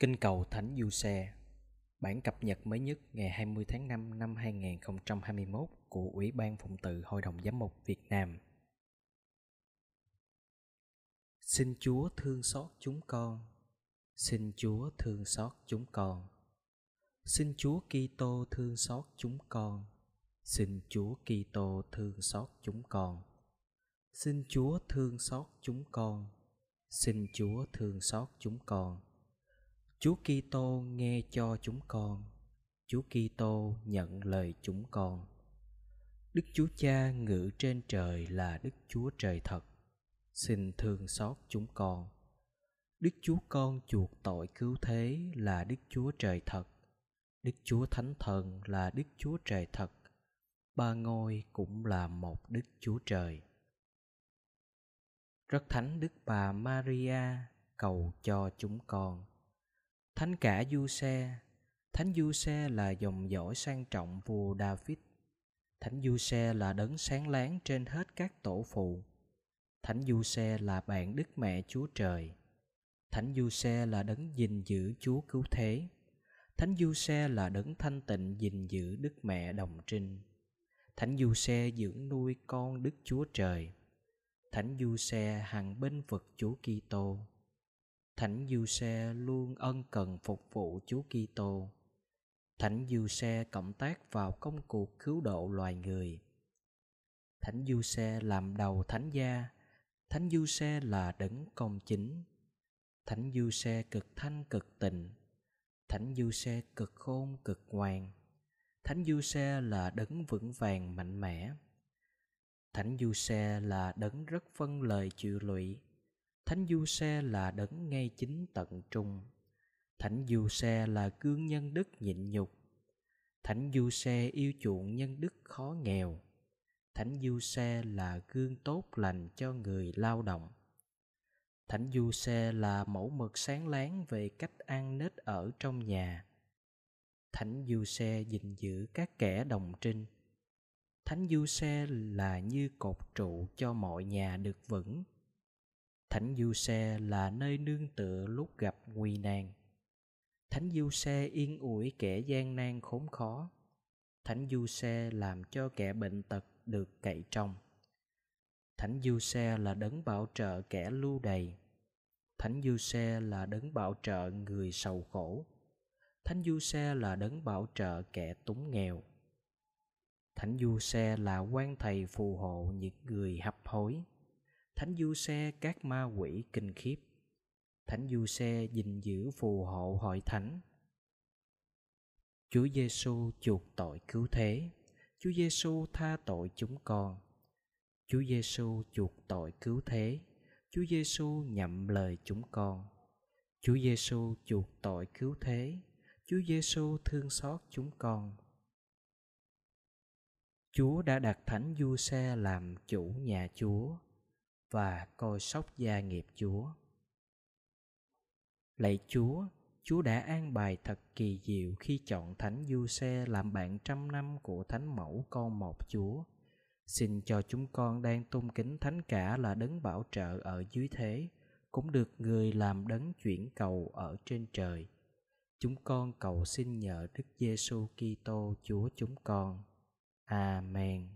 Kinh cầu Thánh Du Xe Bản cập nhật mới nhất ngày 20 tháng 5 năm 2021 của Ủy ban Phụng tự Hội đồng Giám mục Việt Nam. Xin Chúa thương xót chúng con. Xin Chúa thương xót chúng con. Xin Chúa Kitô thương xót chúng con. Xin Chúa Kitô thương xót chúng con. Xin Chúa thương xót chúng con. Xin Chúa thương xót chúng con. Chúa Kitô nghe cho chúng con. Chúa Kitô nhận lời chúng con. Đức Chúa Cha ngự trên trời là Đức Chúa Trời thật. Xin thương xót chúng con. Đức Chúa Con chuộc tội cứu thế là Đức Chúa Trời thật. Đức Chúa Thánh Thần là Đức Chúa Trời thật. Ba ngôi cũng là một Đức Chúa Trời. Rất thánh Đức Bà Maria cầu cho chúng con. Thánh cả Du Xe Thánh Du Xe là dòng dõi sang trọng vua David. Thánh Du Xe là đấng sáng láng trên hết các tổ phụ. Thánh Du Xe là bạn Đức Mẹ Chúa Trời. Thánh Du Xe là đấng gìn giữ Chúa cứu thế. Thánh Du Xe là đấng thanh tịnh gìn giữ Đức Mẹ đồng trinh. Thánh Du Xe dưỡng nuôi con Đức Chúa Trời. Thánh Du Xe hằng bên vực Chúa Kitô. Thánh Du Xe luôn ân cần phục vụ Chúa Kitô. Thánh Du Xe cộng tác vào công cuộc cứu độ loài người. Thánh Du Xe làm đầu thánh gia. Thánh Du Xe là đấng công chính. Thánh Du Xe cực thanh cực tịnh. Thánh Du Xe cực khôn cực ngoan. Thánh Du Xe là đấng vững vàng mạnh mẽ. Thánh Du Xe là đấng rất phân lời chịu lụy Thánh Du Xe là đấng ngay chính tận trung. Thánh Du Xe là cương nhân đức nhịn nhục. Thánh Du Xe yêu chuộng nhân đức khó nghèo. Thánh Du Xe là gương tốt lành cho người lao động. Thánh Du Xe là mẫu mực sáng láng về cách ăn nết ở trong nhà. Thánh Du Xe gìn giữ các kẻ đồng trinh. Thánh Du Xe là như cột trụ cho mọi nhà được vững Thánh Du Xe là nơi nương tựa lúc gặp nguy nan. Thánh Du Xe yên ủi kẻ gian nan khốn khó. Thánh Du Xe làm cho kẻ bệnh tật được cậy trong. Thánh Du Xe là đấng bảo trợ kẻ lưu đầy. Thánh Du Xe là đấng bảo trợ người sầu khổ. Thánh Du Xe là đấng bảo trợ kẻ túng nghèo. Thánh Du Xe là quan thầy phù hộ những người hấp hối. Thánh du xe các ma quỷ kinh khiếp. Thánh du xe gìn giữ phù hộ hội thánh. Chúa Giêsu chuộc tội cứu thế. Chúa Giêsu tha tội chúng con. Chúa Giêsu chuộc tội cứu thế. Chúa Giêsu nhậm lời chúng con. Chúa Giêsu chuộc tội cứu thế. Chúa Giêsu thương xót chúng con. Chúa đã đặt thánh du xe làm chủ nhà Chúa và coi sóc gia nghiệp Chúa. Lạy Chúa, Chúa đã an bài thật kỳ diệu khi chọn Thánh Du Xe làm bạn trăm năm của Thánh Mẫu con một Chúa. Xin cho chúng con đang tôn kính Thánh cả là đấng bảo trợ ở dưới thế, cũng được người làm đấng chuyển cầu ở trên trời. Chúng con cầu xin nhờ Đức Giêsu Kitô Chúa chúng con. Amen.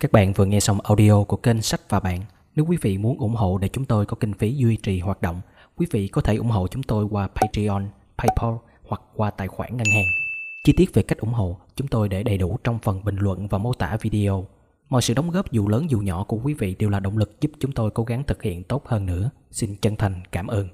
Các bạn vừa nghe xong audio của kênh Sách và Bạn. Nếu quý vị muốn ủng hộ để chúng tôi có kinh phí duy trì hoạt động, quý vị có thể ủng hộ chúng tôi qua Patreon, PayPal hoặc qua tài khoản ngân hàng. Chi tiết về cách ủng hộ, chúng tôi để đầy đủ trong phần bình luận và mô tả video. Mọi sự đóng góp dù lớn dù nhỏ của quý vị đều là động lực giúp chúng tôi cố gắng thực hiện tốt hơn nữa. Xin chân thành cảm ơn.